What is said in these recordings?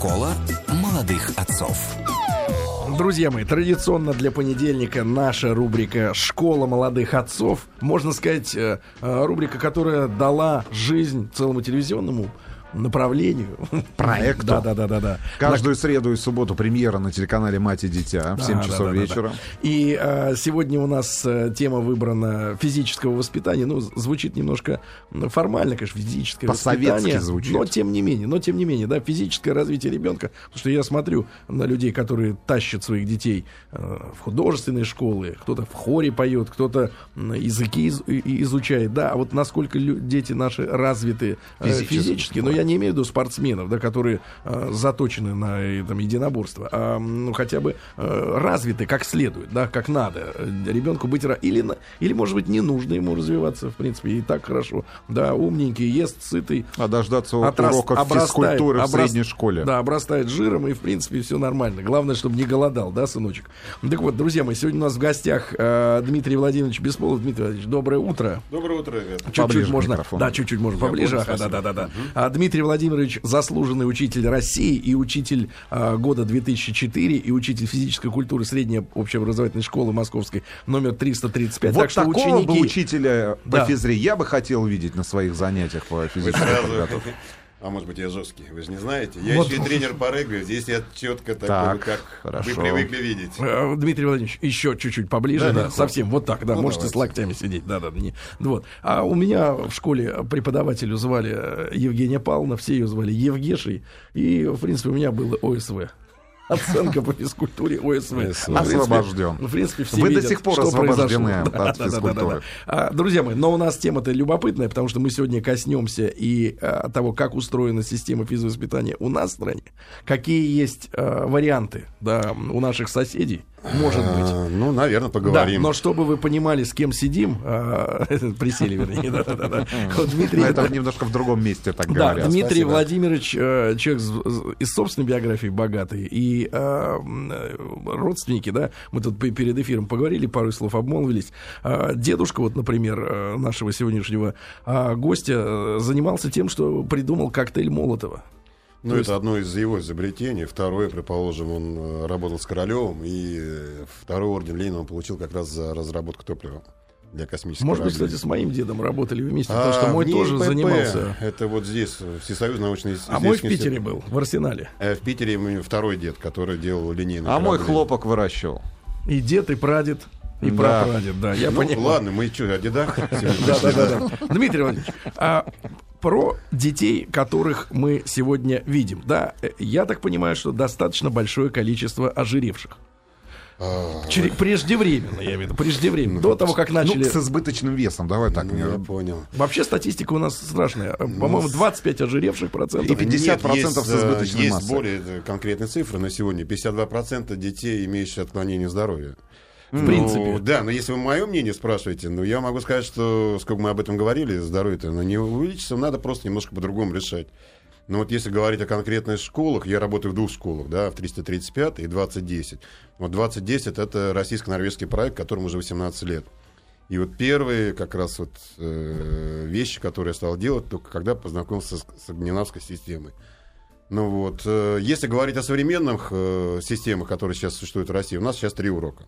Школа молодых отцов. Друзья мои, традиционно для понедельника наша рубрика «Школа молодых отцов». Можно сказать, э, э, рубрика, которая дала жизнь целому телевизионному направлению. Проекту. Да, да, да, да, да. Каждую среду и субботу премьера на телеканале «Мать и дитя» в 7 Да, часов да, да, да, вечера. да. И э, сегодня у нас э, тема выбрана физического воспитания. Ну, звучит немножко формально, конечно, физическое По-советски звучит. Но тем не менее, но тем не менее, да, физическое развитие ребенка. Потому что я смотрю на людей, которые тащат своих детей э, в художественные школы, кто-то в хоре поет, кто-то языки из- изучает, да. А вот насколько дети наши развиты э, Физически. физически, но я не имею в виду спортсменов, да, которые э, заточены на э, там, единоборство, а ну, хотя бы э, развиты как следует, да, как надо. Э, Ребенку быть или, или, может быть, не нужно ему развиваться, в принципе, и так хорошо. Да, умненький, ест, сытый, А дождаться отрас- уроков обрастает- физкультуры в обрас- средней школе. Да, обрастает жиром, и, в принципе, все нормально. Главное, чтобы не голодал, да, сыночек? Так вот, друзья мои, сегодня у нас в гостях э, Дмитрий Владимирович Бесполов. Дмитрий Владимирович, доброе утро. Доброе утро, ребят. Чуть-чуть можно. Да, чуть-чуть можно поближе. да, да, да, да. А, Дмитрий Владимирович заслуженный учитель России и учитель а, года 2004 и учитель физической культуры средней общеобразовательной школы Московской номер 335. Вот так что такого бы ученики. учителя по Да. физре я бы хотел видеть на своих занятиях по физической подготовке. А может быть, я жесткий, вы же не знаете. Я Вот. еще и тренер по регби, здесь я четко такой, Так, как хорошо. вы привыкли видеть. Э, Дмитрий Владимирович, еще чуть-чуть поближе, Да, да, совсем вот так, да, Ну, можете давайте. с локтями сидеть, да, да, не, вот. А у меня в школе преподавателю звали э, Евгения Павловна, все ее звали Евгешей, и, в принципе, у меня было ОСВ. Оценка по физкультуре ОСВ. В принципе, Освобожден. В принципе, все Вы до сих пор освобождены от физкультуры. А, Друзья мои, но у нас тема-то любопытная, потому что мы сегодня коснемся и а, того, как устроена система физвоспитания у нас в стране, какие есть а, варианты да, у наших соседей, может быть. А, ну, наверное, Да, поговорим. но чтобы вы понимали, с кем сидим, а, присели, вернее, да-да-да. Дмитрий, это немножко в другом месте так да, говорят. Дмитрий спасибо. Владимирович, э, человек из собственной биографии богатый, и э, э, родственники, да, мы тут пе- перед эфиром поговорили, пару слов обмолвились. Э, дедушка, вот, например, э, нашего сегодняшнего э, гостя, занимался тем, что придумал коктейль Молотова. Ну, это одно из его изобретений. Второе, предположим, он э, работал с Королевым, и второй орден Ленина он получил как раз за разработку топлива для космических Может быть, кстати, с моим дедом работали вместе, потому А, что мой тоже НИИПП, занимался. Это вот здесь, Всесоюзный научный А мой в Питере институт. был, в Арсенале. Э, В Питере второй дед, который делал линейные А мой хлопок выращивал. И дед, и прадед, и Да. прапрадед, да, я ну, понимаю. ладно, мы что, о дедах? Да, да, да, да. Дмитрий Владимирович, а про детей, которых мы сегодня видим, да, э, я так понимаю, что достаточно большое количество ожиревших. А, Чре- Преждевременно, я имею в виду, преждевременно. До того, как начали... Ну, с избыточным весом, давай так. ну, не- я понял. Вообще статистика у нас страшная. Ну, По-моему, 25 ожиревших процентов. И 50% Нет, есть, с избыточной э, Есть массой. более э, конкретные цифры на сегодня. 52% детей, имеющие отклонение здоровья. В принципе. Ну, да, но если вы мое мнение спрашиваете, ну, я могу сказать, что, сколько мы об этом говорили, здоровье-то ну, не увеличится, надо просто немножко по-другому решать. Но вот если говорить о конкретных школах, я работаю в двух школах, да, в 335 и 2010. Вот 2010 это российско-норвежский проект, которому уже 18 лет. И вот первые как раз вот э, вещи, которые я стал делать, только когда познакомился с, с Огненавской системой. Ну вот, э, если говорить о современных э, системах, которые сейчас существуют в России, у нас сейчас три урока.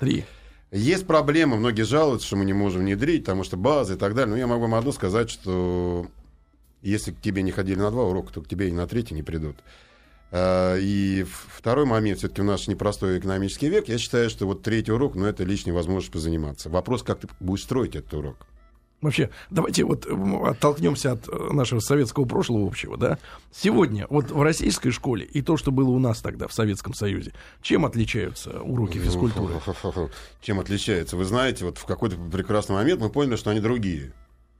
Три. Есть проблема, многие жалуются, что мы не можем внедрить, потому что базы и так далее. Но я могу вам одно сказать, что если к тебе не ходили на два урока, то к тебе и на третий не придут. А, И в- второй момент, все-таки у нас непростой экономический век, я считаю, что вот третий урок, ну, это лишняя возможность позаниматься. Вопрос, как ты будешь строить этот урок. Вообще, давайте вот м, оттолкнемся от э, нашего советского прошлого общего, да. Сегодня вот в российской школе и то, что было у нас тогда в Советском Союзе, чем отличаются уроки физкультуры? Чем отличается? Вы знаете, вот в какой-то прекрасный момент мы поняли, что они другие.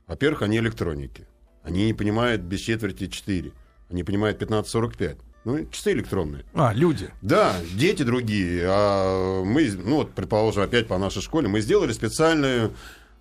Во-первых, они электроники. Они не понимают без четверти 4. Они понимают 15.45. Ну, часы электронные. А, люди. Да, дети другие. А мы, ну вот, предположим, опять по нашей школе, мы сделали специальную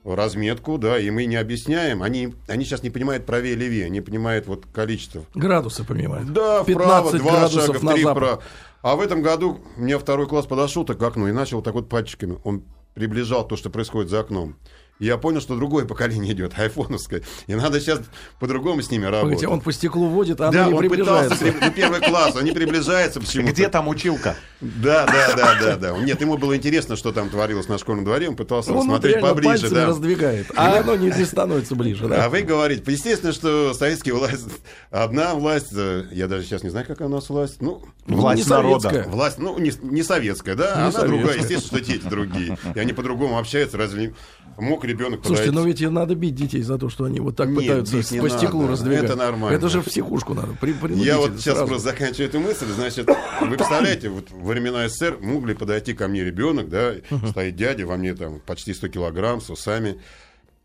разметку, да, и мы не объясняем. Они, они сейчас не понимают правее левее, они понимают вот количество. Градусы понимают. Да, вправо, 15 два шага, три вправо. А в этом году мне второй класс подошел так к окну и начал так вот пальчиками. Он приближал то, что происходит за окном. И я понял, что другое поколение идет, айфоновское. И надо сейчас по-другому с ними работать. Погодите, он по стеклу водит, а да, оно не он приближается. пытался, ну, первый класс, он не приближается почему-то. Где там училка? Да, да, да, да, да. Нет, ему было интересно, что там творилось на школьном дворе, он пытался Он смотреть поближе, да. раздвигает, а оно не, не становится ближе, да? А вы говорите, естественно, что советская власть, одна власть, э, я даже сейчас не знаю, какая у нас власть, ну, Ну, Власть народа. власть, ну, не, не советская, да, Не она советская. другая, естественно, что дети другие, и они по-другому общаются, разве не мог ребенок Слушайте, подойти? но ведь надо бить детей за то, что они вот так Нет, пытаются бить по стеклу надо. раздвигать. Это нормально. Это же в психушку надо. При, Я вот сейчас сразу. просто заканчиваю эту мысль. Значит, вы представляете, вот во времена СССР мог ли подойти ко мне ребенок, да, стоит дядя, во мне там почти 100 килограмм, с усами,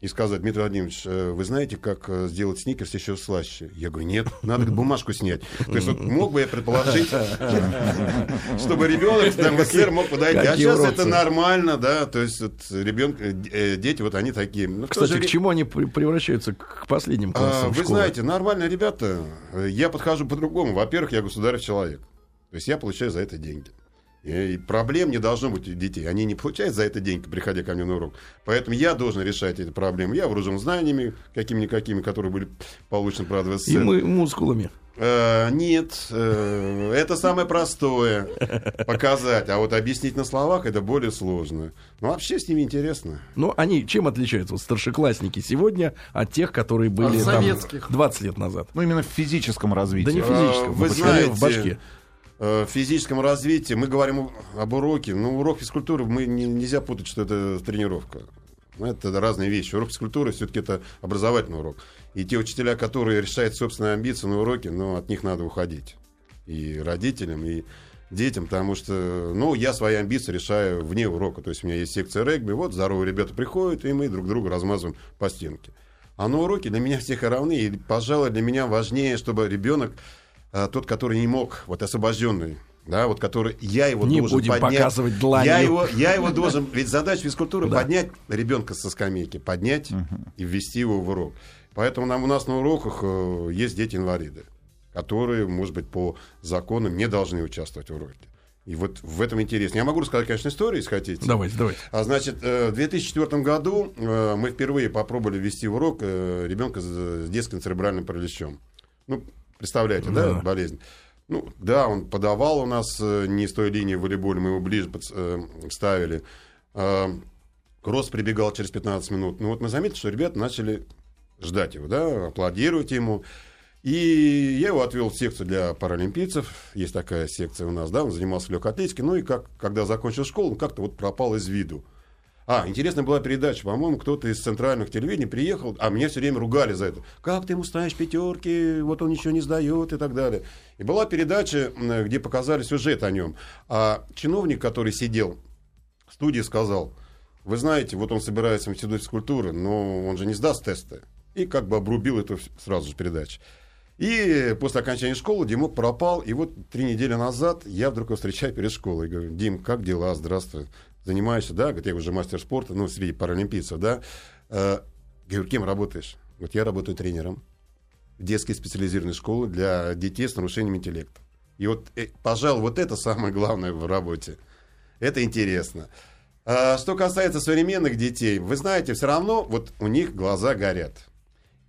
и сказать, Дмитрий Владимирович, э, вы знаете, как э, сделать сникерс еще слаще? Я говорю, нет, надо бумажку снять. То есть вот мог бы я предположить, чтобы ребенок там, в СССР мог подойти. А сейчас это нормально, да, то есть вот ребенок, э, дети, вот они такие. Ну, Кстати, к чему они превращаются к последним а, классам Вы знаете, нормальные ребята, я подхожу по-другому. Во-первых, я государев человек. То есть я получаю за это деньги. И проблем не должно быть у детей. Они не получают за это деньги, приходя ко мне на урок. Поэтому я должен решать эти проблемы. Я вооружен знаниями, какими-никакими, которые были получены, правда, в И СССР. мы мускулами. Э, нет, э, это самое простое показать, а вот объяснить на словах это более сложно. Но вообще с ними интересно. Но они чем отличаются, вот старшеклассники сегодня, от тех, которые были От там советских. 20 лет назад? Ну, именно в физическом развитии. Да не физическом, А, вы знаете, в башке. Э, физическом развитии мы говорим об уроке. Ну, урок физкультуры мы не- нельзя путать, что это тренировка. Ну, Это разные вещи. Урок физкультуры все-таки это образовательный урок. И те учителя, которые решают собственные амбиции на уроке, ну, от них надо уходить. И родителям, и детям, потому что, ну, я свои амбиции решаю вне урока. То есть у меня есть секция регби, вот здоровые ребята приходят, и мы друг друга размазываем по стенке. А на уроке для меня всех равны, и, пожалуй, для меня важнее, чтобы ребенок, а, тот, который не мог, вот освобожденный, да, вот который я его Не должен будем поднять. показывать дланью. Я его, я его должен, ведь задача физкультуры Да. поднять ребенка со скамейки, поднять и ввести его в урок. Поэтому нам у нас на уроках э, есть дети-инвалиды, которые, может быть, по законам не должны участвовать в уроке. И вот в этом интересно. Я могу рассказать, конечно, историю, если хотите. Давайте, давайте. А значит, э, в 2004 году э, мы впервые попробовали ввести в урок ребенка с с детским церебральным параличом. Ну, представляете, да, Да. болезнь? Ну, да, он подавал у нас э, не с той линии в волейболе, мы его ближе э, ставили. Э, Рост прибегал через 15 минут. Ну, вот мы заметили, что ребята начали ждать его, да, аплодировать ему. И я его отвел в секцию для паралимпийцев. Есть такая секция у нас, да, он занимался легкой атлетике. Ну и как, когда закончил школу, он как-то вот пропал из виду. А, интересная была передача. По-моему, кто-то из центральных телевидений приехал, а меня все время ругали за это. Как ты ему ставишь пятерки, вот он ничего не сдает и так далее. И была передача, где показали сюжет о нем. А чиновник, который сидел в студии, сказал, вы знаете, вот он собирается в институт физкультуры, но он же не сдаст тесты. И как бы обрубил эту сразу же передачу. И после окончания школы Димок пропал. И вот три недели назад я вдруг его встречаю перед школой. И говорю, Дим, как дела? Здравствуй. Занимаешься, да? Говорит, я уже мастер спорта, ну, среди паралимпийцев, да? Э, говорю, кем работаешь? Вот я работаю тренером в детской специализированной школы для детей с нарушением интеллекта. И вот, э, пожалуй, вот это самое главное в работе. Это интересно. А, что касается современных детей, вы знаете, все равно вот у них глаза горят.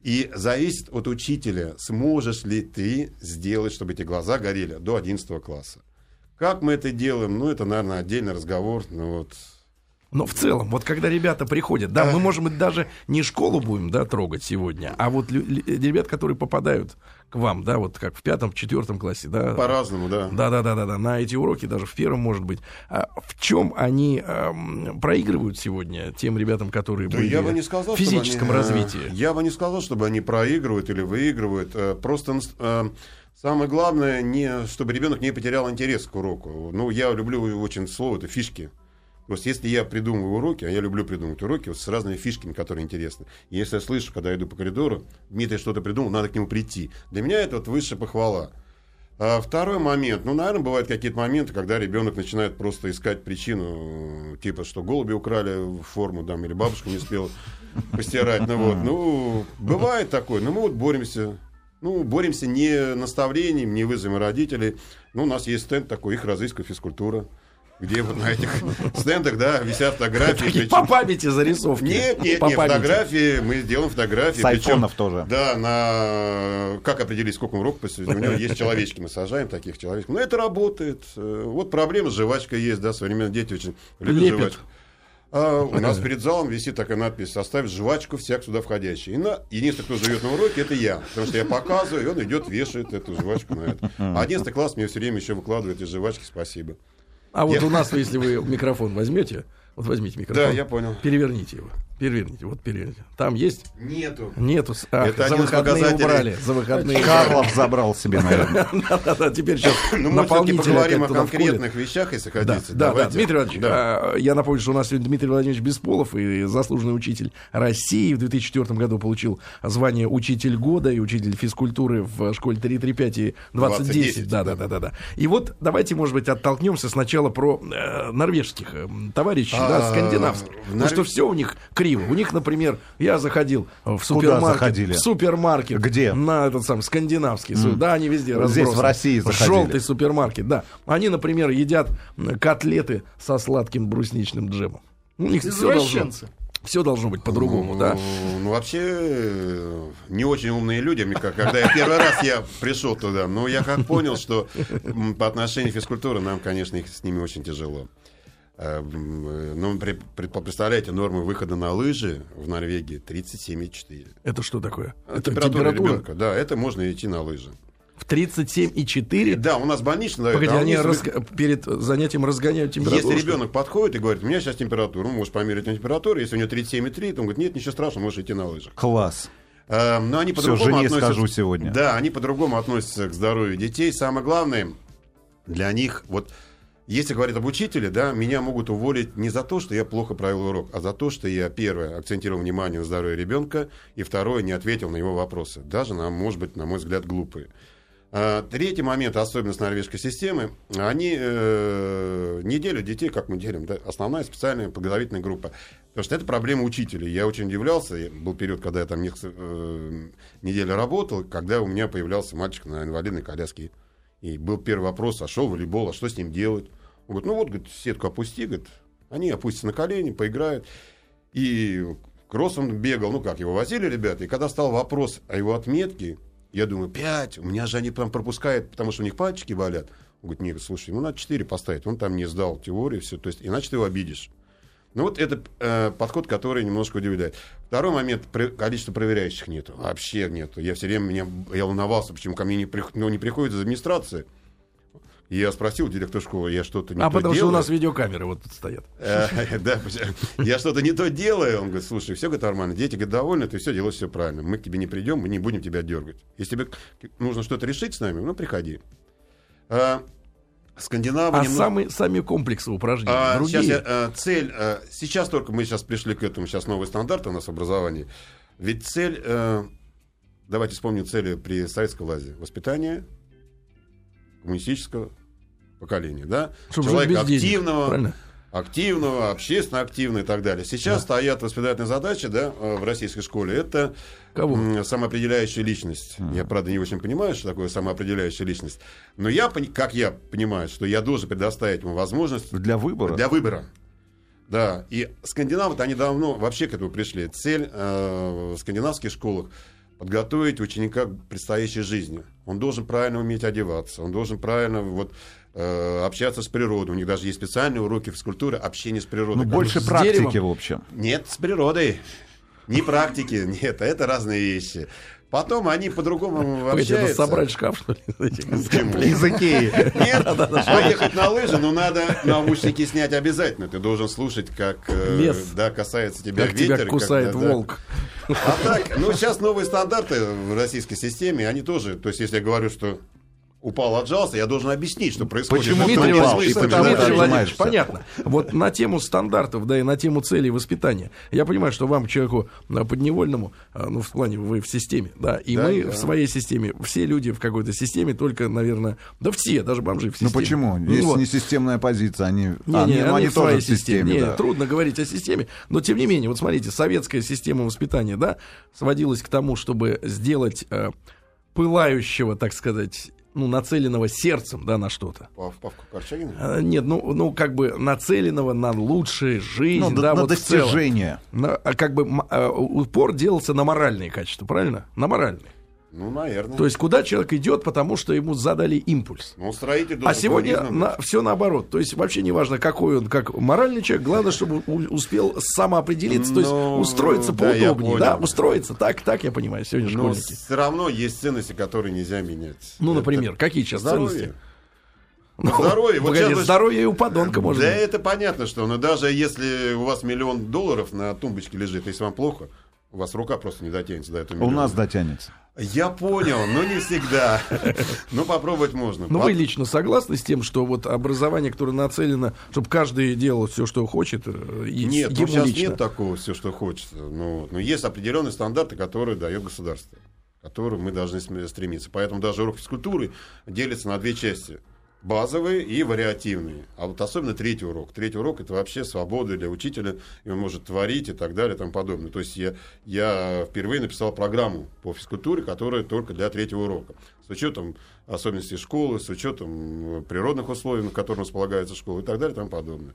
И зависит от учителя, сможешь ли ты сделать, чтобы эти глаза горели до 11 класса. Как мы это делаем, ну, это, наверное, отдельный разговор. Ну, вот. Но в целом, вот когда ребята приходят, да, мы, можем быть, даже не школу будем, да, трогать сегодня, а вот лю- ребят, которые попадают к вам, да, вот как в пятом, четвертом классе, да. По-разному, да. Да, да, да, да, да, на эти уроки, даже в первом, может быть. А в чем они эм, проигрывают сегодня тем ребятам, которые Да были я бы не сказал, в физическом они, э, развитии? Я бы не сказал, чтобы они проигрывают или выигрывают. Э, Просто э, самое главное, не, чтобы ребенок не потерял интерес к уроку. Ну, я люблю очень слово, это фишки. То есть, если я придумываю уроки, а я люблю придумывать уроки вот с разными фишками, которые интересны. И если я слышу, когда я иду по коридору, Дмитрий что-то придумал, надо к нему прийти. Для меня это вот высшая похвала. А второй момент. Ну, наверное, бывают какие-то моменты, когда ребенок начинает просто искать причину, типа, что голуби украли форму, там, или бабушка не успела постирать. Ну, вот. Ну, бывает такое. Но мы вот боремся. Ну, боремся не наставлением, не вызовом родителей. Ну, у нас есть стенд такой, их разыскивает физкультура. где вот на этих стендах, да, висят фотографии. Такие причем- По памяти зарисовки. Нет, нет, По нет, памяти. фотографии, мы сделаем фотографии. С айфонов тоже. Да, на... Как определить, сколько рукописи? У него есть человечки, мы сажаем таких человечков. Но это работает. Э, Вот проблема с жвачкой есть, да, современные дети очень любят Лепят. жвачку. А у нас перед залом висит такая надпись «Оставь жвачку всяк сюда входящий». И на... единственный, кто живет на уроке, это я. Потому что я показываю, и он идет, вешает эту жвачку на это. А 11 класс мне все время еще выкладывает из жвачки «Спасибо». А вот Я- у нас, если вы микрофон возьмете, вот возьмите микрофон. Да, я понял. Переверните его. Переверните, вот переверните. Там есть? Нету. Нету. ах, Это за выходные убрали. За выходные. Карлов забрал себе, наверное. Да-да-да, теперь сейчас Ну, мы все-таки поговорим о конкретных вещах, если хотите. да, да. Дмитрий Владимирович, Да. а, я напомню, что у нас сегодня Дмитрий Владимирович Бесполов и заслуженный учитель России в 2004 году получил звание учитель года и учитель физкультуры в школе 335 и 2010. 2010, Да, да, да, да, да. И вот давайте, может быть, оттолкнемся сначала про э, норвежских товарищей, да, А, скандинавских. Потому что все у них криво. У них, например, я заходил в супермаркет. заходили? В супермаркет. Где? На этот самый скандинавский. су- Да, они везде Вот здесь, в разбросаны. России заходили. Желтый супермаркет, да. Они, например, едят котлеты со сладким брусничным джемом. У них все должно, все должно быть по-другому, да. Ну, ну, вообще, э, не очень умные люди, мне как- когда я первый раз я пришел туда, но я как понял, что по отношению к физкультуре нам, конечно, их с ними очень тяжело. Э, м, э, Ну, представляете, нормы выхода на лыжи в Норвегии 37,4. Это что такое? Это Температура температура ребенка, да, это можно идти на лыжи. в 37,4. Да, у нас больничный, да, Погоди, а они разг- перед занятием разгоняют температуру. Если ребенок подходит и говорит, у меня сейчас температура, ну, можешь померить температуру, если у него 37,3, то он говорит, нет, ничего страшного, можешь идти на лыжах. Класс. Э, Но они Всё, по-другому относятся- скажу сегодня. Да, они по-другому относятся к здоровью детей. Самое главное для них, вот если говорить об учителе, да, меня могут уволить не за то, что я плохо провел урок, а за то, что я, первое, акцентировал внимание на здоровье ребенка, и второе, не ответил на его вопросы. Даже, на, может быть, на мой взгляд, глупые. А, Третий момент, особенность норвежской системы, они э, не делят детей, как мы делим, да, основная специальная подготовительная группа. Потому что это проблема учителей. Я очень удивлялся, был период, когда я там э, недель работал, когда у меня появлялся мальчик на инвалидной коляске. И был первый вопрос, а шел волейбол, а что с ним делать? Он говорит, ну вот, говорит, сетку опусти, говорит, они опустятся на колени, поиграют. И кросс он бегал, ну как, его возили ребята, и когда стал вопрос о его отметке, я думаю, пять, у меня же они там пропускают, потому что у них пальчики болят. Он говорит, нет, слушай, ему надо 4 поставить, он там не сдал теорию, все, то есть, иначе ты его обидишь. Ну вот это э, подход, который немножко удивляет. Второй момент, при- количество проверяющих нету, вообще нету. Я все время меня, я волновался, почему ко мне не, прих- ну, не приходит из администрации. Я спросил директора школы, я что-то не А то потому что у делаю? нас видеокамеры вот тут стоят. Э, Да, я что-то не то делаю. Он говорит, слушай, все говорит, нормально. Дети говорят, довольны, ты все делаешь все правильно. Мы к тебе не придем, мы не будем тебя дергать. Если тебе нужно что-то решить с нами, ну, приходи. А, Скандинавы А немного- самые, сами комплексы упражнений а, другие. сейчас я, а, цель, а, сейчас только мы сейчас пришли к этому, сейчас новый стандарт у нас в образовании. Ведь цель, э, давайте вспомним цели при советской власти. Воспитание коммунистического поколения, да? Чтобы Человека активного, правильно? активного, общественно активного и так далее. Сейчас стоят воспитательные задачи да, э, в российской школе. Это Кого? самоопределяющая личность. Я, правда, не очень понимаю, что такое самоопределяющая личность. Но я, как я понимаю, что я должен предоставить ему возможность Для выбора. для выбора. Да, и скандинавы они давно вообще к этому пришли. Цель э, в скандинавских школах подготовить ученика к предстоящей жизни. Он должен правильно уметь одеваться, он должен правильно вот, э, общаться с природой. У них даже есть специальные уроки физкультуры, общение с природой. Ну, больше практики, деревом. в общем. нет, с природой. Не практики, нет, это разные вещи. Потом они по-другому общаются. собрать шкаф, что ли? Из Икеи. Нет, поехать на лыжи, но надо наушники снять обязательно. Ты должен слушать, как э, Лес. да, касается тебя Как ветер. тебя кусает когда, да. волк. А так, ну сейчас новые стандарты в российской системе, они тоже, то есть если я говорю, что упал, отжался, я должен объяснить, что происходит. Почему ты упал? И почему ты отжимаешься? понятно. Вот на тему стандартов, да, и на тему целей воспитания. Я понимаю, что вам, человеку а, подневольному, а, ну, в плане вы в системе, да, и Да, мы да. в своей системе, все люди в какой-то системе, только, наверное, да все, даже бомжи в системе. Ну почему? Ну, Есть вот. несистемная позиция, они, Не, а, не, ну, они они в тоже в системе. Не, да. Трудно говорить о системе, но тем не менее, вот смотрите, советская система воспитания, да, сводилась к тому, чтобы сделать э, пылающего, так сказать, ну, нацеленного сердцем, да, на что-то. Пав- Павку Корчагина? А, Нет, ну, ну, как бы нацеленного на лучшую жизнь, Ну, да, на вот достижение. На- а как бы а, упор делался на моральные качества, правильно? На моральные. Ну, наверное. То есть куда человек идет, потому что ему задали импульс. Ну, строитель А сегодня быть. все наоборот. То есть вообще не важно, какой он, как моральный человек, главное, чтобы у- успел самоопределиться, то есть Ну, устроиться я поудобнее, да, устроиться. Так, так я понимаю, сегодня Но школьники. все равно есть ценности, которые нельзя менять. Ну, Это например, какие сейчас здоровье. ценности? Ну, здоровье. Вот Погоди, сейчас здоровье и у подонка может Да быть. это понятно, что, но даже если у вас миллион долларов на тумбочке лежит, если вам плохо, у вас рука просто не дотянется до этого У миллиона. нас дотянется. Я понял, но не всегда. Ну, попробовать можно. Но Пап- вы лично согласны с тем, что вот образование, которое нацелено, чтобы каждый делал все, что хочет, э, Нет, ну, ему сейчас лично? нет такого, все, что хочется. Ну, но есть определенные стандарты, которые дает государство, к которым мы должны стремиться. Поэтому даже урок физкультуры делится на две части. Базовые и вариативные. А вот особенно третий урок. Третий урок это вообще свобода для учителя, и он может творить и так далее и тому подобное. То есть я, я впервые написал программу по физкультуре, которая только для третьего урока. С учетом особенностей школы, с учетом природных условий, на которых располагается школа и так далее и тому подобное.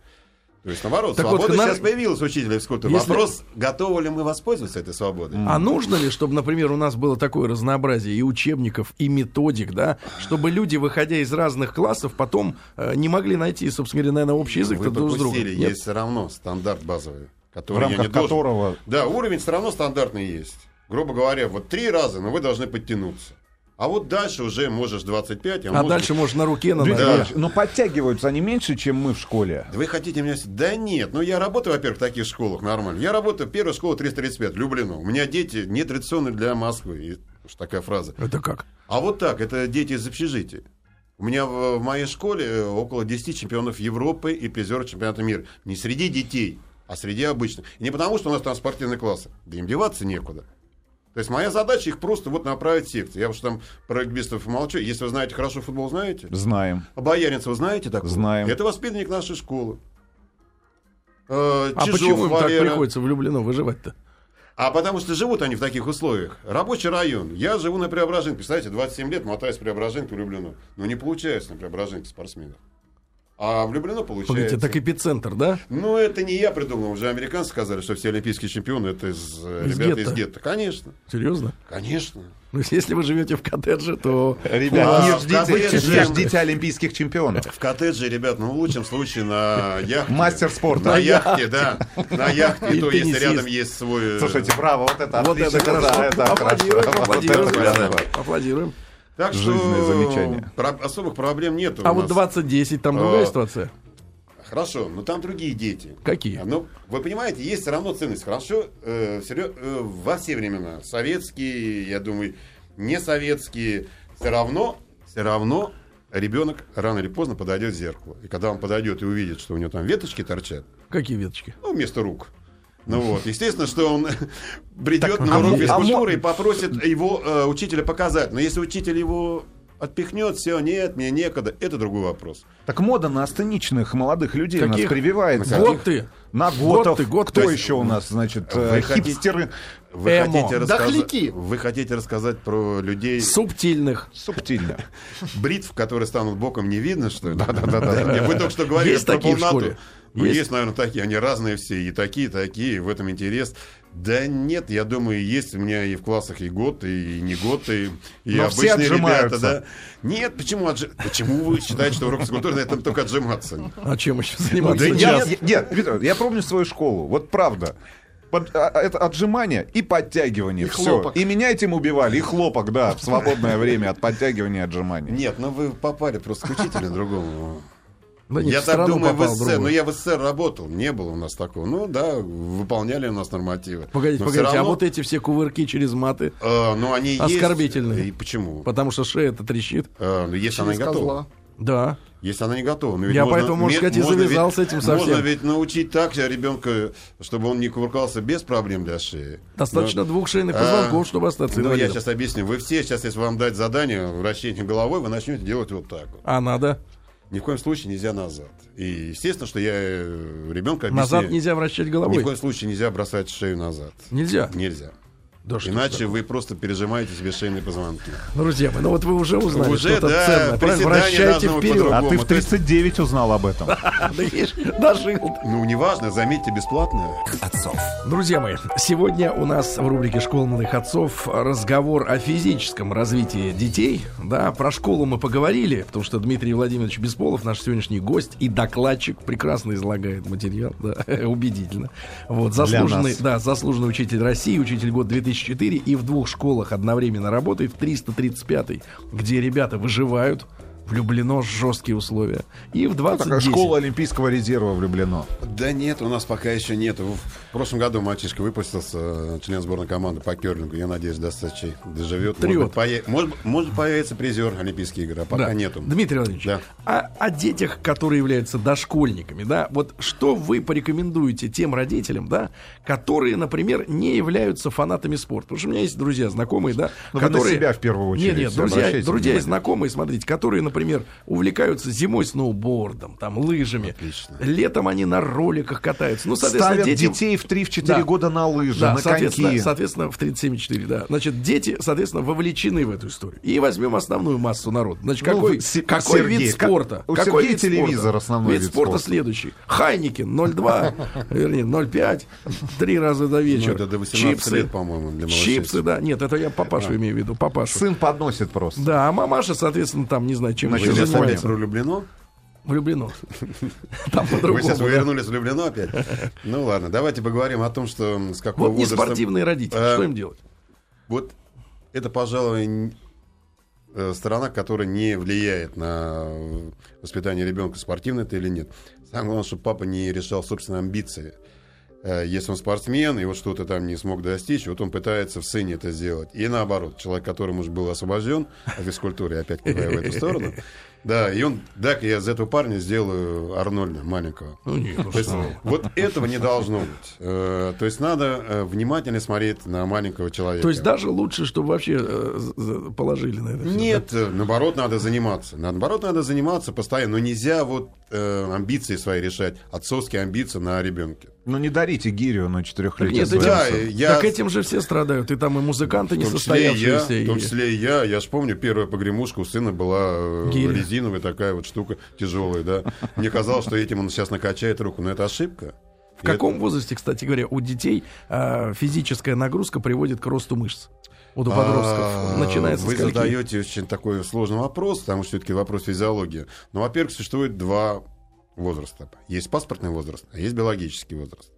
То есть, наоборот, Так вот, свобода на- сейчас появилась у учителя физкультуры. Если- Вопрос, готовы ли мы воспользоваться этой свободой? А нужно ли, чтобы, например, у нас было такое разнообразие и учебников, и методик, да, чтобы люди, выходя из разных классов, потом э, не могли найти, собственно говоря, наверное, общий язык Вы друг с другом? Нет? есть все равно стандарт базовый, В который не рамках должен. которого Да, уровень все равно стандартный есть. Грубо говоря, вот три раза, но вы должны подтянуться. А вот дальше уже можешь 25, а, А может дальше, может, на руке, на ноге. Иванович, но подтягиваются они меньше, чем мы в школе. Да Вы хотите меня... Да нет, ну я работаю, во-первых, в таких школах нормально. Я работаю, первая школа 335, Люблино. У меня дети нетрадиционные для Москвы. И уж такая фраза. Это как? А вот так, это дети из общежития. У меня в, в моей школе э, около 10 чемпионов Европы и призеров чемпионата мира. Не среди детей, а среди обычных. И не потому, что у нас там спортивные классы. Да им деваться некуда. То есть моя задача их просто вот направить в секции. Я уж там про регбистов молчу. Если вы знаете хорошо футбол, знаете? Знаем. А Бояринцева знаете такого? Знаем. Это воспитанник нашей школы. Э, А Чижов почему им так Валера. приходится влюблено выживать-то? А потому что живут они в таких условиях. Рабочий район. Я живу на Преображенке. Представляете, 27 лет мотаюсь в Люблино. Но не получается на Преображенке спортсменов. А в Люблино получается. Погодите, так эпицентр, да? Ну, это не я придумал. Уже американцы сказали, что все олимпийские чемпионы это из, э, Из ребята гетто. из гетто. Конечно. Серьезно? Конечно. Ну, если вы живете в коттедже, то... Ребят, А, не коттедже- ждите, не ждите олимпийских чемпионов. В коттедже, ребят, ну, в лучшем случае на яхте. Мастер спорта. На яхте, да. На яхте. То, если рядом есть свой... э, Слушайте, браво, вот это Вот отлично. это хорошо. Да, это Аплодируем, хорошо. аплодируем, Вот ребята. Аплодируем. Так что Жизненное замечание. про- особых проблем нет. А вот 2010, там другая А, ситуация? Хорошо, но там другие дети. Какие? Ну, вы понимаете, есть все равно ценность. Хорошо, э, серьё- э, во все времена, советские, я думаю, не советские, все равно, все равно ребенок рано или поздно подойдет к зеркалу. И когда он подойдет и увидит, что у него там веточки торчат, Какие веточки? ну, вместо рук. Ну вот, естественно, что он придет Так, на а урок мо- физкультуры а и попросит его э, учителя показать. Но если учитель его отпихнет, все, нет, мне некогда, это другой вопрос. Так мода на астеничных молодых людей у нас Каких? прививается. Вот ты. На готов. ты, год. Кто То есть еще у нас, значит, вы э, хотите- хипстеры Вы Эмо. хотите, рассказать, Дохляки. вы хотите рассказать про людей, Субтильных. субтильно. бритв, которые станут боком, не видно, что ли? Да-да-да. Вы только что говорили Есть про полноту. Ну, Есть? есть, наверное, такие. Они разные все. И такие, такие. В этом интерес. Да нет, я думаю, есть у меня и в классах и год, и не год, и, и Но все обычные ребята, отжимаются. да. Нет, почему отжи- Почему вы считаете, что урок физкультуры на этом только отжиматься? А чем еще заниматься? Да я- нет, Виктор, я помню свою школу. Вот правда. Под- а- а- это отжимание и подтягивание. И Все. хлопок. И меня этим убивали. И хлопок, да, в свободное время от подтягивания и отжимания. Нет, ну вы попали просто к учителю другому. Да нет, я так думаю, в СССР. другую. Ну, я в СССР работал, не было у нас такого. Ну, да, выполняли у нас нормативы. Погодите, Но погодите, а равно, вот эти все кувырки через маты, э, ну, они есть. Оскорбительные. И почему? потому что шея-то трещит. Э, ну, если она не Через готова. козла. Да. Если она не готова. Но ведь Я можно- поэтому, можно ме- сказать, и завязал ведь- с этим совсем. Можно ведь научить так ребенка, чтобы он не кувыркался без проблем для шеи. Достаточно Но- двух шейных А, позвонков, чтобы остаться Ну, я сейчас объясню. Вы все сейчас, если вам дать задание вращение головой, вы начнете делать вот так вот. А надо. Ни в коем случае нельзя назад. И, естественно, что я э, ребенка объясняю. Назад нельзя вращать Ни в головой. коем случае нельзя бросать шею назад. Нельзя. Нельзя. Да Иначе вы просто пережимаете себе шейные позвонки. Ну, друзья мои, ну вот вы уже узнали Уже, что-то да, ценное. правильно? приседания Вращайте должны быть вперед. А ты в то есть- 39 узнал об этом. Дожил. Ну, неважно, заметьте, бесплатно. Отцов. Друзья мои, сегодня у нас в рубрике «Школа молодых отцов» разговор о физическом развитии детей. Да, про школу мы поговорили, потому что Дмитрий Владимирович Бесполов, наш сегодняшний гость и докладчик, прекрасно излагает материал, да, убедительно. Вот, заслуженный, да, заслуженный учитель России, учитель год 2004 и в двух школах одновременно работает, в 335 где ребята выживают, влюблено жесткие условия. И в Ну, Такая 20 школа Олимпийского резерва влюблено. Да нет, у нас пока еще нет. В прошлом году мальчишка выпустился, член сборной команды по керлингу. Я надеюсь, до Сочи доживет. Может, быть, пое- может, может появится призер Олимпийских игр, а пока Да. нету. Дмитрий Владимирович, Да. а о детях, которые являются дошкольниками, да, вот что вы порекомендуете тем родителям, да, которые, например, не являются фанатами спорта? Потому что у меня есть друзья, знакомые, да, Ну, вы на которые... себя в первую очередь Нет, нет, друзья, друзья и знакомые, смотрите, которые, например, увлекаются зимой сноубордом, там, лыжами. Отлично. Летом они на роликах катаются. Ну, соответственно, Ставят детям... детей в 3-4 Да. года на лыжи, Да, на соответственно, коньки. соответственно, в 37,4, да. Значит, дети, соответственно, вовлечены в эту историю. И возьмем основную массу народа. Значит, Ну, какой, какой Сергей, вид спорта? у какой Сергея вид телевизор спорта? основной вид вид спорта спорта. следующий. Хайникин 0,2, вернее, 0,5, три раза до Ну, вечера. это до 18 Чипсы, лет, по-моему, для малышей. чипсы, да. Нет, это я папашу А. имею в виду, папашу. Сын подносит просто. Да, а мамаша, соответственно, там, не знаю, чем Значит, Вы сейчас опять про влюблено? Влюблено. Там Вы сейчас да. вернулись влюблено опять? Ну ладно, давайте поговорим о том, что с какого Вот возраста... неспортивные родители, Э, что им делать? Вот это, пожалуй, э, сторона, которая не влияет на э, воспитание ребенка, спортивно это или нет. Самое главное, чтобы папа не решал собственные амбиции. Э, Если он спортсмен, и вот что-то там не смог достичь, вот он пытается в сыне это сделать. И наоборот, человек, который, может, был освобожден от физкультуры, опять киваю в эту сторону, да, и он, так, я из этого парня сделаю Арнольда маленького. Ну, нет, ну То есть, вот этого не должно быть. Э, То есть надо э, внимательно смотреть на маленького человека. То есть даже лучше, чтобы вообще э, положили на это да? Нет, э, наоборот, надо заниматься. Наоборот, надо заниматься постоянно. Но нельзя вот э, амбиции свои решать, отцовские амбиции на ребенке. Ну не дарите гирю на Так четырехлетие. своему да, я- так этим же все страдают. И там и музыканты не состоявшиеся. в том числе и я. Я ж помню, первая погремушка у сына была Гиря. Резиновая такая вот штука, тяжелая, да. Мне казалось, что этим он сейчас накачает руку, но это ошибка. В каком возрасте, кстати говоря, у детей а, физическая нагрузка приводит к росту мышц? Вот у подростков А, начинается Вы задаете очень такой сложный вопрос, потому что все-таки вопрос физиологии. Но, во-первых, существует два возраста. Есть паспортный возраст, а есть биологический возраст.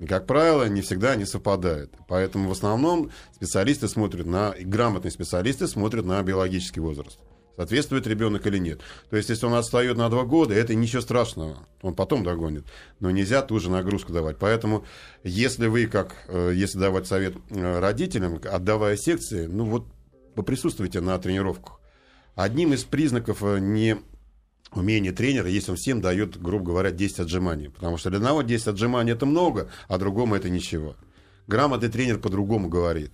И, как правило, не всегда они совпадают. Поэтому в основном специалисты смотрят на, и грамотные специалисты смотрят на биологический возраст. Соответствует ребенок или нет. То есть, если он отстает на два года, это ничего страшного. Он потом догонит. Но нельзя ту же нагрузку давать. Поэтому, если вы, как, э, если давать совет э, родителям, отдавая секции, ну вот, поприсутствуйте на тренировках. Одним из признаков э, не умения тренера, если он всем дает, грубо говоря, 10 отжиманий. Потому что для одного 10 отжиманий это много, а другому это ничего. Грамотный тренер по-другому говорит.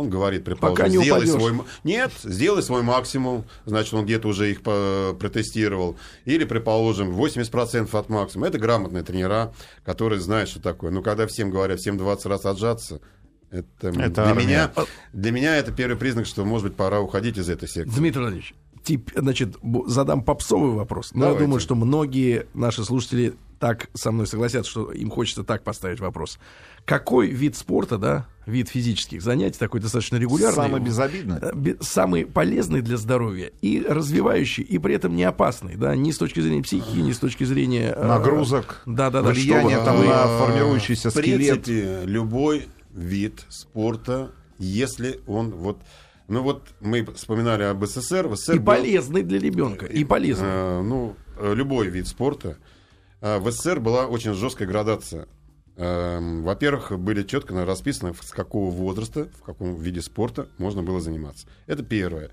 Он говорит, предположим, Пока не сделай упадешь. свой... Нет, сделай свой максимум, значит, он где-то уже их протестировал. Или, предположим, 80% от максимума. Это грамотные тренера, которые знают, что такое. Но когда всем говорят, всем 20 раз отжаться, это, Это для, армия. меня, для меня это первый признак, что, может быть, пора уходить из этой секции. Дмитрий Владимирович, тип, значит, задам попсовый вопрос. Но я Давайте. думаю, что многие наши слушатели так со мной согласятся, что им хочется так поставить вопрос. Какой вид спорта, да, вид физических занятий, такой достаточно регулярный, Самый безобидный. э, самый полезный для здоровья и развивающий, и при этом не опасный, да, ни с точки зрения психики, ни с точки зрения... э, Нагрузок, Да-да-да. влияние что там вы- на формирующийся В скелет. принципе, любой вид спорта, если он вот... Ну вот мы вспоминали об СССР. В СССР И был- полезный для ребенка, и полезный. Э, ну, любой вид спорта. Э, В СССР была очень жесткая градация. Эм, Во-первых, были четко расписаны, с какого возраста, в каком виде спорта можно было заниматься. Это первое.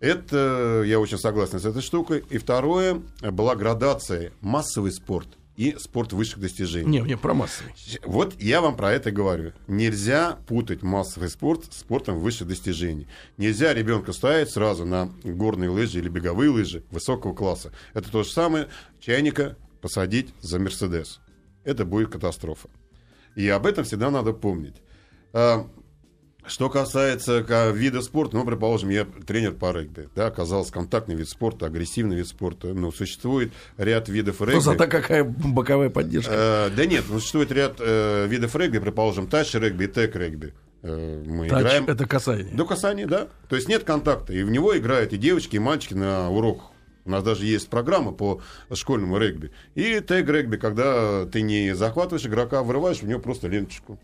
Это, я очень согласен с этой штукой. И второе, была градация массовый спорт и спорт высших достижений. Не, не, про массовый. Вот я вам про это говорю. Нельзя путать массовый спорт с спортом высших достижений. Нельзя ребенка ставить сразу на горные лыжи или беговые лыжи высокого класса. Это то же самое чайника посадить за Мерседес. Это будет катастрофа. И об этом всегда надо помнить. А, Что касается ка- вида спорта, ну, предположим, я тренер по регби, да, оказался контактный вид спорта, агрессивный вид спорта, но существует ряд видов регби. Просто так какая боковая поддержка. Э, да нет, ну, существует ряд э, видов регби, предположим, тач регби и тег регби. Э, мы Тач играем... это касание. До касания, да. То есть нет контакта. И в него играют и девочки, и мальчики на уроках. У нас даже есть программа по школьному регби. И тег регби, когда ты не захватываешь игрока, вырываешь в него просто ленточку.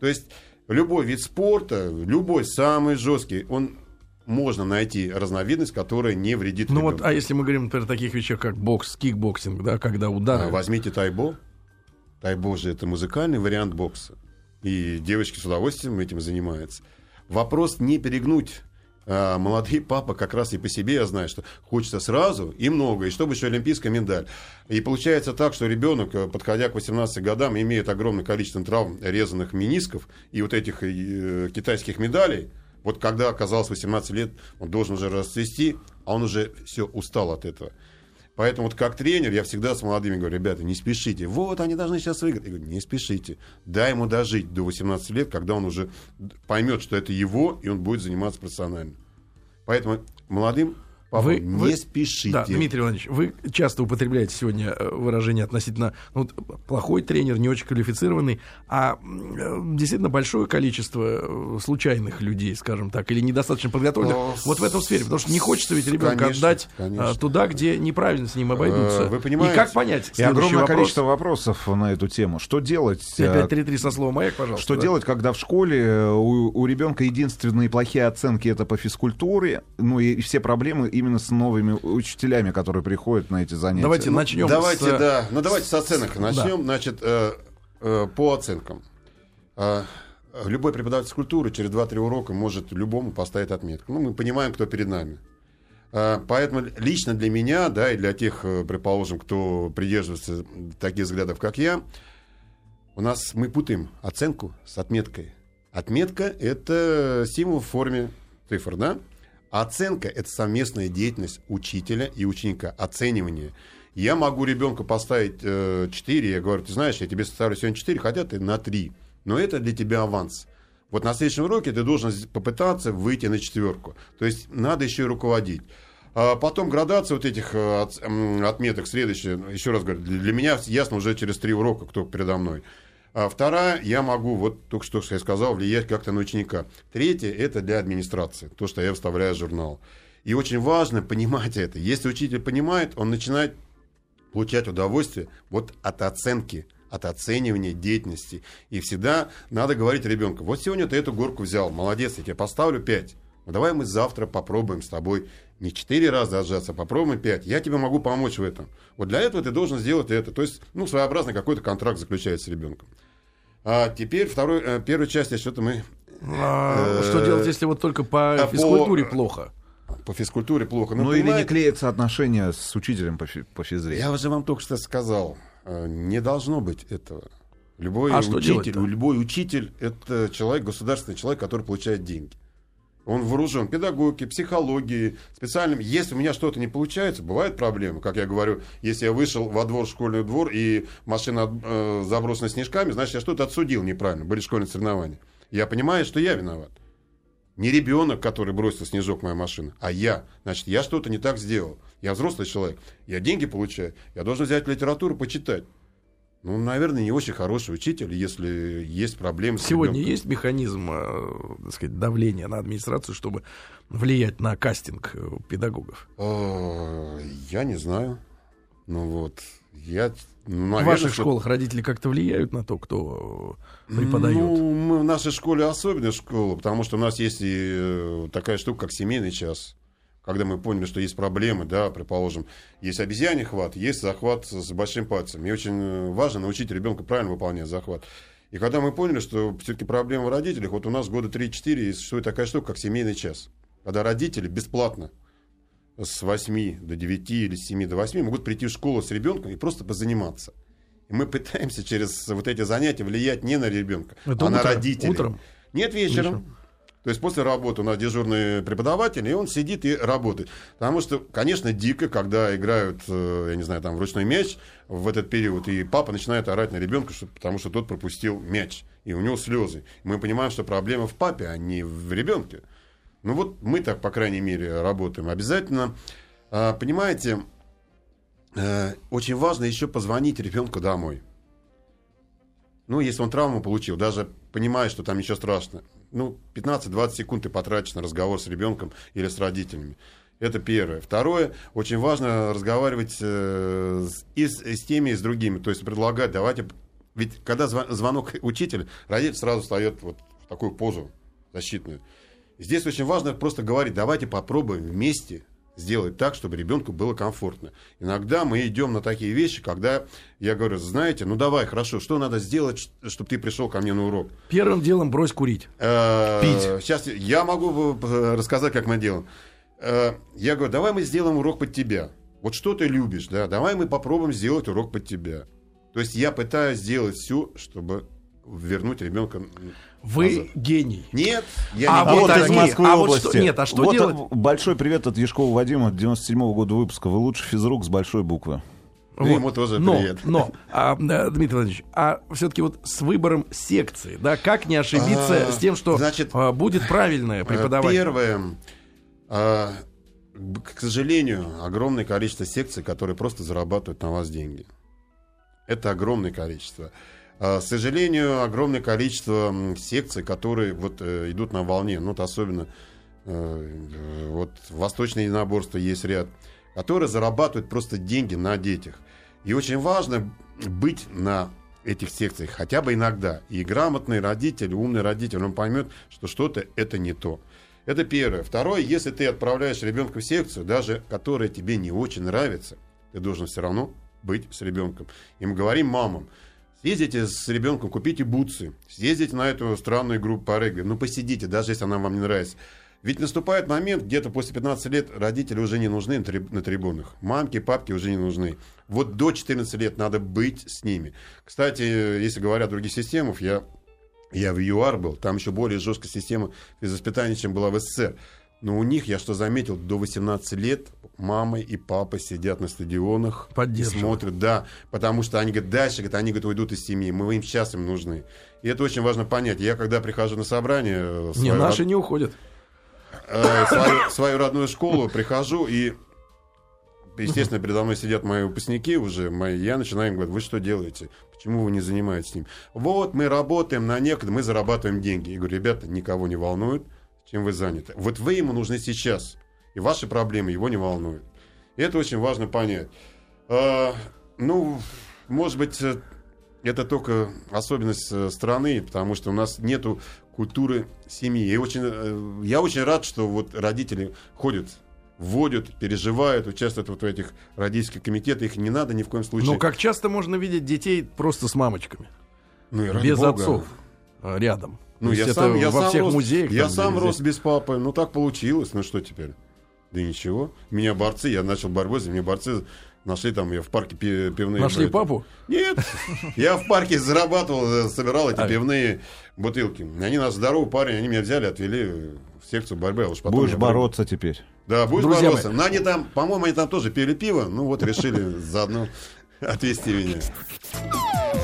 То есть любой вид спорта, любой самый жесткий, он можно найти разновидность, которая не вредит Ну вот, а если мы говорим, например, о таких вещах, как бокс, кикбоксинг, да, когда удары... А, Возьмите тайбо. Тайбо же это музыкальный вариант бокса. И девочки с удовольствием этим занимаются. Вопрос не перегнуть. А, молодые папа как раз и по себе я знаю, что хочется сразу и много, и чтобы еще олимпийская медаль. И получается так, что ребенок, э, подходя к 18 годам, имеет огромное количество травм резаных менисков и вот этих э, китайских медалей. Вот когда оказалось 18 лет, он должен уже расцвести, а он уже все устал от этого. Поэтому вот как тренер я всегда с молодыми говорю, ребята, не спешите. Вот они должны сейчас выиграть. Я говорю, не спешите. Дай ему дожить до 18 лет, когда он уже поймет, что это его, и он будет заниматься профессионально. Поэтому молодым папам Вы- не вы- спешите. Да, Дмитрий Иванович, вы часто употребляете сегодня э, выражение относительно ну, плохой тренер, не очень квалифицированный, а э, действительно большое количество э, случайных людей, скажем так, или недостаточно подготовленных Ну, вот в этом сфере, потому что не хочется ведь ребенка конечно, отдать конечно. туда, где неправильно с ним обойдутся. Вы понимаете, И как понять? И огромное вопрос. количество вопросов на эту тему. Что делать? э, 5533 со словом «Маяк», пожалуйста. Что да. делать, когда в школе у, у ребенка единственные плохие оценки это по физкультуре, ну и все проблемы именно с новыми учителями, которые приходят на эти занятия. Давайте Ну, начнем Давайте, с... э, да. Ну, давайте с оценок начнем. Значит, э, э, по оценкам. Э, любой преподаватель культуры через 2-3 урока может любому поставить отметку. Ну, мы понимаем, кто перед нами. Э, Поэтому лично для меня, да, и для тех, э, предположим, кто придерживается таких взглядов, как я, у нас мы путаем оценку с отметкой. Отметка – это символ в форме цифр, да? А Оценка – это совместная деятельность учителя и ученика, оценивание. Я могу ребенку поставить э, 4, я говорю, ты знаешь, я тебе ставлю сегодня 4, хотя ты на 3. Но это для тебя аванс. Вот на следующем уроке ты должен попытаться выйти на четверку. То есть надо еще и руководить. А потом градация вот этих э, отметок следующая. Еще раз говорю, для меня ясно уже через три урока, кто передо мной. А вторая, я могу, вот только что я сказал, влиять как-то на ученика. Третье, это для администрации, то, что я вставляю в журнал. И очень важно понимать это. Если учитель понимает, он начинает получать удовольствие вот от оценки, от оценивания деятельности. И всегда надо говорить ребенку, вот сегодня ты эту горку взял, молодец, я тебе поставлю 5. Ну, давай мы завтра попробуем с тобой не 4 раза отжаться, а попробуем 5. Я тебе могу помочь в этом. Вот для этого ты должен сделать это. То есть, ну, своеобразный какой-то контракт заключается с ребенком. А теперь второй, э, первую часть, я что-то мы а, э, Что делать, если вот только по а по- физкультуре плохо? по физкультуре плохо. Ну или не клеятся отношения с учителем по, фи- по физре. Я уже вам только что сказал, э, не должно быть этого. Любой А учитель, любой учитель это человек, государственный человек, который получает деньги. Он вооружен педагогикой, психологией, специальным. Если у меня что-то не получается, бывают проблемы. Как я говорю, если я вышел во двор, школьный двор, и машина э, забросана снежками, значит, я что-то отсудил неправильно. Были школьные соревнования. Я понимаю, что я виноват. Не ребенок, который бросил снежок в мою машину, а я. Значит, я что-то не так сделал. Я взрослый человек. Я деньги получаю. Я должен взять литературу, почитать. Ну, наверное, не очень хороший учитель, если есть проблемы с Сегодня ребенком. есть механизм, э, так сказать, давления на администрацию, чтобы влиять на кастинг э, педагогов? Э, Я не знаю. Ну вот, я... ну, В ваших что- школах родители как-то влияют на то, кто преподает? Ну, мы в нашей школе особенная школа, потому что у нас есть и такая штука, как семейный час. Когда мы поняли, что есть проблемы, да, предположим, есть обезьяний хват, есть захват с большим пальцем. И очень э, важно научить ребенка правильно выполнять захват. И когда мы поняли, что все-таки проблема в родителях, вот у нас года 3-4 и существует такая штука, как семейный час. Когда родители бесплатно с 8 до 9 или с 7 до 8 могут прийти в школу с ребенком и просто позаниматься. И мы пытаемся через вот эти занятия влиять не на ребенка, Это а на утро- родителей. утром? Нет, вечером. Вечером. То есть после работы у нас дежурный преподаватель, и он сидит и работает. Потому что, конечно, дико, когда играют, э, я не знаю, там, ручной мяч в этот период, и папа начинает орать на ребенка, что, потому что тот пропустил мяч, и у него слезы. Мы понимаем, что проблема в папе, а не в ребенке. Ну вот мы так, по крайней мере, работаем. Обязательно, а, понимаете, э, очень важно еще позвонить ребенку домой. Ну, если он травму получил, даже понимая, что там ничего страшного, ну, 15-20 секунд ты потратишь на разговор с ребенком или с родителями. Это первое. Второе, очень важно разговаривать э, с, и, с, и с теми, и с другими. То есть предлагать, давайте... Ведь когда зв- звонок учителя, родитель сразу встает вот в такую позу защитную. Здесь очень важно просто говорить, давайте попробуем вместе сделать так, чтобы ребенку было комфортно. Иногда мы идем на такие вещи, когда я говорю, знаете, ну давай, хорошо, что надо сделать, чтобы ты пришел ко мне на урок? Первым делом брось курить. Э, Пить. Сейчас я могу э, рассказать, как мы делаем. Э, Я говорю, давай мы сделаем урок под тебя. Вот что ты любишь, да? Давай мы попробуем сделать урок под тебя. То есть я пытаюсь сделать все, чтобы вернуть ребенка. Вы назад. гений. Нет, я А не вот вот из Москвы А вот области. что- нет, а что Вот, делать? Большой привет от Ешкова Вадима, 97-го года выпуска. Вы лучший физрук с большой буквы. И ему тоже но, привет. Но, а, э, Дмитрий Владимирович, а все-таки вот с выбором секции, да, как не ошибиться А, с тем, что значит, а, будет правильное Э, преподавание? Первое. б- К сожалению, огромное количество секций, которые просто зарабатывают на вас деньги. Это огромное количество. А, К сожалению, огромное количество секций, которые вот э, идут на волне, ну, вот особенно э, вот восточное единоборство есть ряд, которые зарабатывают просто деньги на детях. И очень важно быть на этих секциях хотя бы иногда. И грамотный родитель, умный родитель, он поймет, что что-то это не то. Это первое. Второе, если ты отправляешь ребенка в секцию, даже которая тебе не очень нравится, ты должен все равно быть с ребенком. И мы говорим мамам, съездите с ребенком, купите бутсы, съездите на эту странную игру по регби, ну посидите, даже если она вам не нравится. Ведь наступает момент, где-то после 15 лет родители уже не нужны на триб- на трибунах. Мамки, папки уже не нужны. Вот до 14 лет надо быть с ними. Кстати, если говоря о других системах, я, я в ЮАР был, там еще более жесткая система физвоспитания, чем была в СССР. Но у них, я что заметил, до 18 лет мама и папа сидят на стадионах и смотрят, да, потому что они говорят, дальше, говорят, они говорят, уйдут из семьи, мы им сейчас им нужны. И это очень важно понять. Я когда прихожу на собрание, э, Не, наши род- не уходят. э, свою, свою родную школу, прихожу и, естественно, передо мной сидят мои выпускники уже, мои, я начинаю им говорить, вы что делаете? Почему вы не занимаетесь с ним? Вот, мы работаем на некоторые, мы зарабатываем деньги. Я говорю, ребята, никого не волнует, чем вы заняты. Вот вы ему нужны сейчас, и ваши проблемы его не волнуют. И это очень важно понять. А, ну, может быть, э, это только особенность э, страны, потому что у нас нету культуры семьи. И очень, э, я очень рад, что вот родители ходят, вводят, переживают, участвуют вот в этих родительских комитетах. Их не надо ни в коем случае. Но как часто можно видеть детей просто с мамочками, Ну и без бога. отцов а, рядом? Ну, я сам, я во сам всех рос, музеях. Я сам везде. рос без папы. Ну, так получилось. Ну, что теперь? Да ничего. Меня борцы, я начал борьбу, мне борцы нашли там, я в парке пи- пивные... Нашли папу? Нет, я в парке зарабатывал, э, собирал эти А. пивные бутылки. Они нас здоровый парень, они меня взяли, отвели в секцию борьбы. а уж потом Будешь бороться теперь. Да, будешь Друзья бороться. Но они там, по-моему, они там тоже пили пиво. Ну вот решили заодно отвезти меня.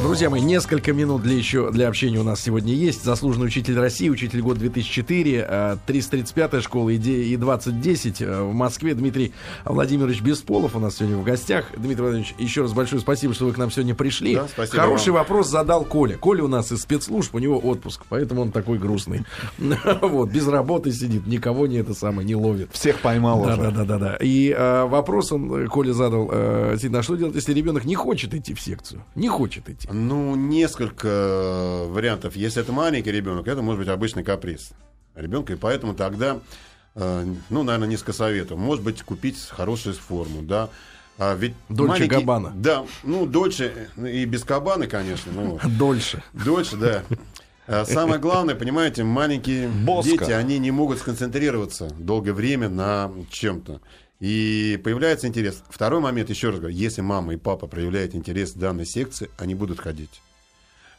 Друзья мои, несколько минут для еще для общения у нас сегодня есть. Заслуженный учитель России, учитель год 2004, э, 335-я школа и де- и 2010 э, в Москве. Дмитрий Владимирович Бесполов у нас сегодня в гостях. Дмитрий Владимирович, еще раз большое спасибо, что вы к нам сегодня пришли. Да, спасибо Хороший вам. вопрос задал Коля. Коля у нас из спецслужб, у него отпуск, поэтому он такой грустный. Вот, без работы сидит, никого не это самое не ловит. Всех поймал уже. да, да, да, да. И э, вопрос он, э, Коля задал, э, действительно, а что делать, если ребенок не хочет идти в секцию? Не хочет идти. Ну, несколько э, вариантов. Если это маленький ребенок, это может быть обычный каприз ребенка, и поэтому тогда, э, ну, наверное, несколько советов. Может быть, купить хорошую форму, да. А ведь Дольче маленький- Габбана. Да, ну, дольше и без кабаны, конечно. Ну, Дольше. дольше, да. А Самое главное, понимаете, маленькие Боска. дети, они не могут сконцентрироваться долгое время на чем-то. И появляется интерес. Второй момент, еще раз говорю, если мама и папа проявляют интерес в данной секции, они будут ходить.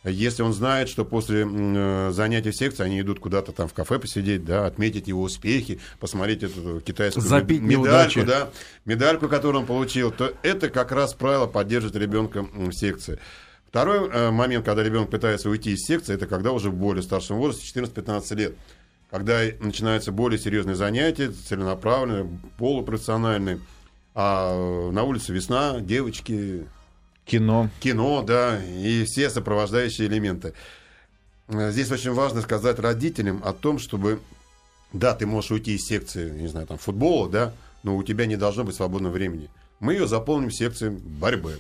Если он знает, что после э, занятий в секции они идут куда-то там в кафе посидеть, да, отметить его успехи, посмотреть эту китайскую Запить медальку, неудачи. да, медальку, которую он получил, то это как раз правило поддерживает ребенка в секции. Второй э, момент, когда ребенок пытается уйти из секции, это когда уже в более старшем возрасте, 14-15 лет. Когда начинаются более серьезные занятия, целенаправленные, полупрофессиональные. А э, на улице весна, девочки, Кино. кино, да, и все сопровождающие элементы. Э, Здесь очень важно сказать родителям о том, чтобы, да, ты можешь уйти из секции, не знаю, там, футбола, да, но у тебя не должно быть свободного времени. Мы ее заполним секцией борьбы.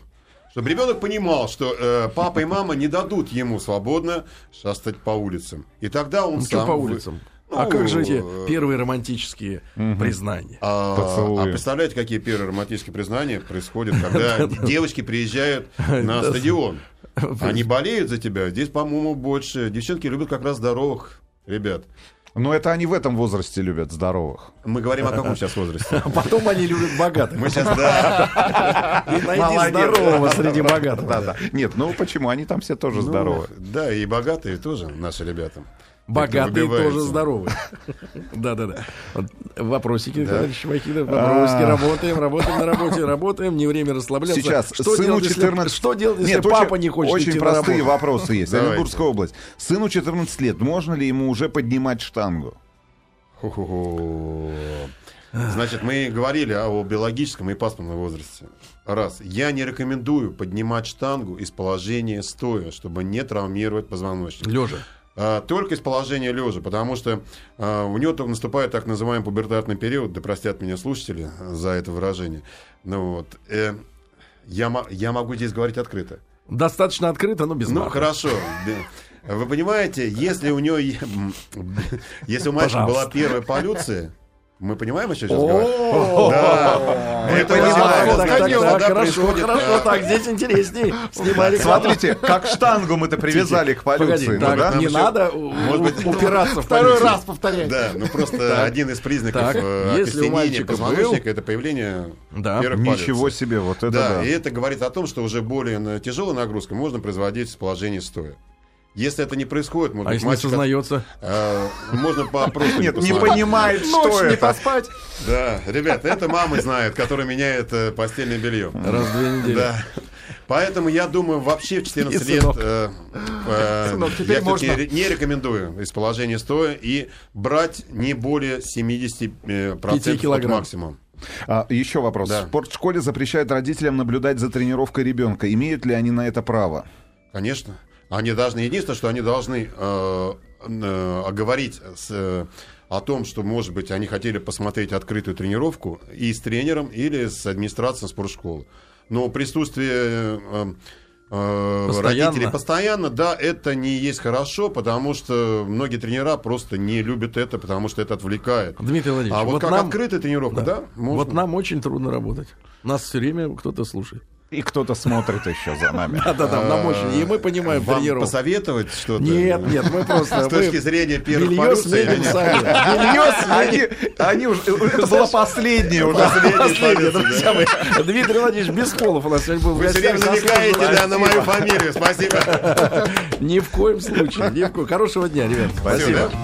Чтобы ребенок понимал, что э, папа и мама не дадут ему свободно шастать по улицам. И тогда он Ну, сам... что по вы- улицам? Ну, а как же эти э, первые романтические признания? А, а представляете, какие первые романтические признания происходят, когда девочки приезжают на стадион? Они болеют за тебя. Здесь, по-моему, больше. Девчонки любят как раз здоровых ребят. Но это они в этом возрасте любят здоровых. Мы говорим о каком сейчас возрасте? А потом они любят богатых. Мы сейчас, да. И найди здорового среди богатых. Нет, ну почему? Они там все тоже здоровы. Ну, Да, и богатые тоже наши ребята. Богатые тоже здоровые. Да-да-да. Вопросики, Да. товарищ Вахидов. Вопросики. А. Работаем, работаем на работе, работаем. Не время расслабляться. Сейчас что сыну делать, если- 14... Что делать, если Нет, папа очень, не хочет Очень идти простые вопросы есть. Оренбургская область. Сыну 14 лет. Можно ли ему уже поднимать штангу? Ху-ху-ху. Значит, мы говорили о биологическом и паспортном возрасте. Раз. Я не рекомендую поднимать штангу из положения стоя, чтобы не травмировать позвоночник. Лежа. А, Только из положения лежа, потому что а, у него только наступает так называемый пубертатный период, да простят меня слушатели за это выражение. Ну вот, э, я, я могу здесь говорить открыто. Достаточно открыто, но без Ну, мата. хорошо. Вы понимаете, если у него, если у мальчика Пожалуйста. была первая полюция, мы понимаем, о чем сейчас говорим? Да. Мы Это понимаем. возникает, Так, так, так, конечно, так, да, хорошо, хорошо, так, здесь интересней. Снимали Смотрите, как штангу мы-то привязали к Погоди, полюции. ну так, да? не Там надо может быть, упираться в Второй раз повторяй. Да, ну просто один из признаков Так, э, мальчика позвоночника это появление Да. первых Ничего себе, вот это Да, да. и это говорит о том, что уже более на- тяжелая нагрузка можно производить с положения стоя. Если это не происходит, может А быть, если не сознается? э, можно попроще Нет, не понимает, что Ночь не это. поспать. Да, ребята, это мамы знают, которые меняют э, постельное белье. Раз в две недели. Да. Поэтому я думаю, вообще в 14 И лет э, э, Сынок, я можно. не рекомендую из положения стоя и брать не более 70 э, процентов от килограмм. максимума. А, еще вопрос. Да. В спортшколе запрещают родителям наблюдать за тренировкой ребенка. Имеют ли они на это право? Конечно. Они должны, единственное, что они должны э, э, оговорить с, э, о том, что, может быть, они хотели посмотреть открытую тренировку и с тренером, или с администрацией спортшколы. Но присутствие э, э, Постоянно. родителей постоянно, да, это не есть хорошо, потому что многие тренера просто не любят это, потому что это отвлекает. Дмитрий Владимирович, А вот, вот как нам- открытая тренировка, да, можно. Вот нам очень трудно работать. Нас все время кто-то слушает. И кто-то смотрит еще за нами. Да-да-да, нам очень. И мы понимаем Вам тренировку. посоветовать что-то? Нет, нет, мы просто... С точки зрения первых Белье они- сами. Они, они уже, это было последнее уже. Последнее, друзья мои. Дмитрий Владимирович Бесполов у нас сегодня был в Вы все гостях. время намекаете да, на мою фамилию. Спасибо. Ни в коем случае. Ни в коем. Хорошего дня, ребят. Спасибо.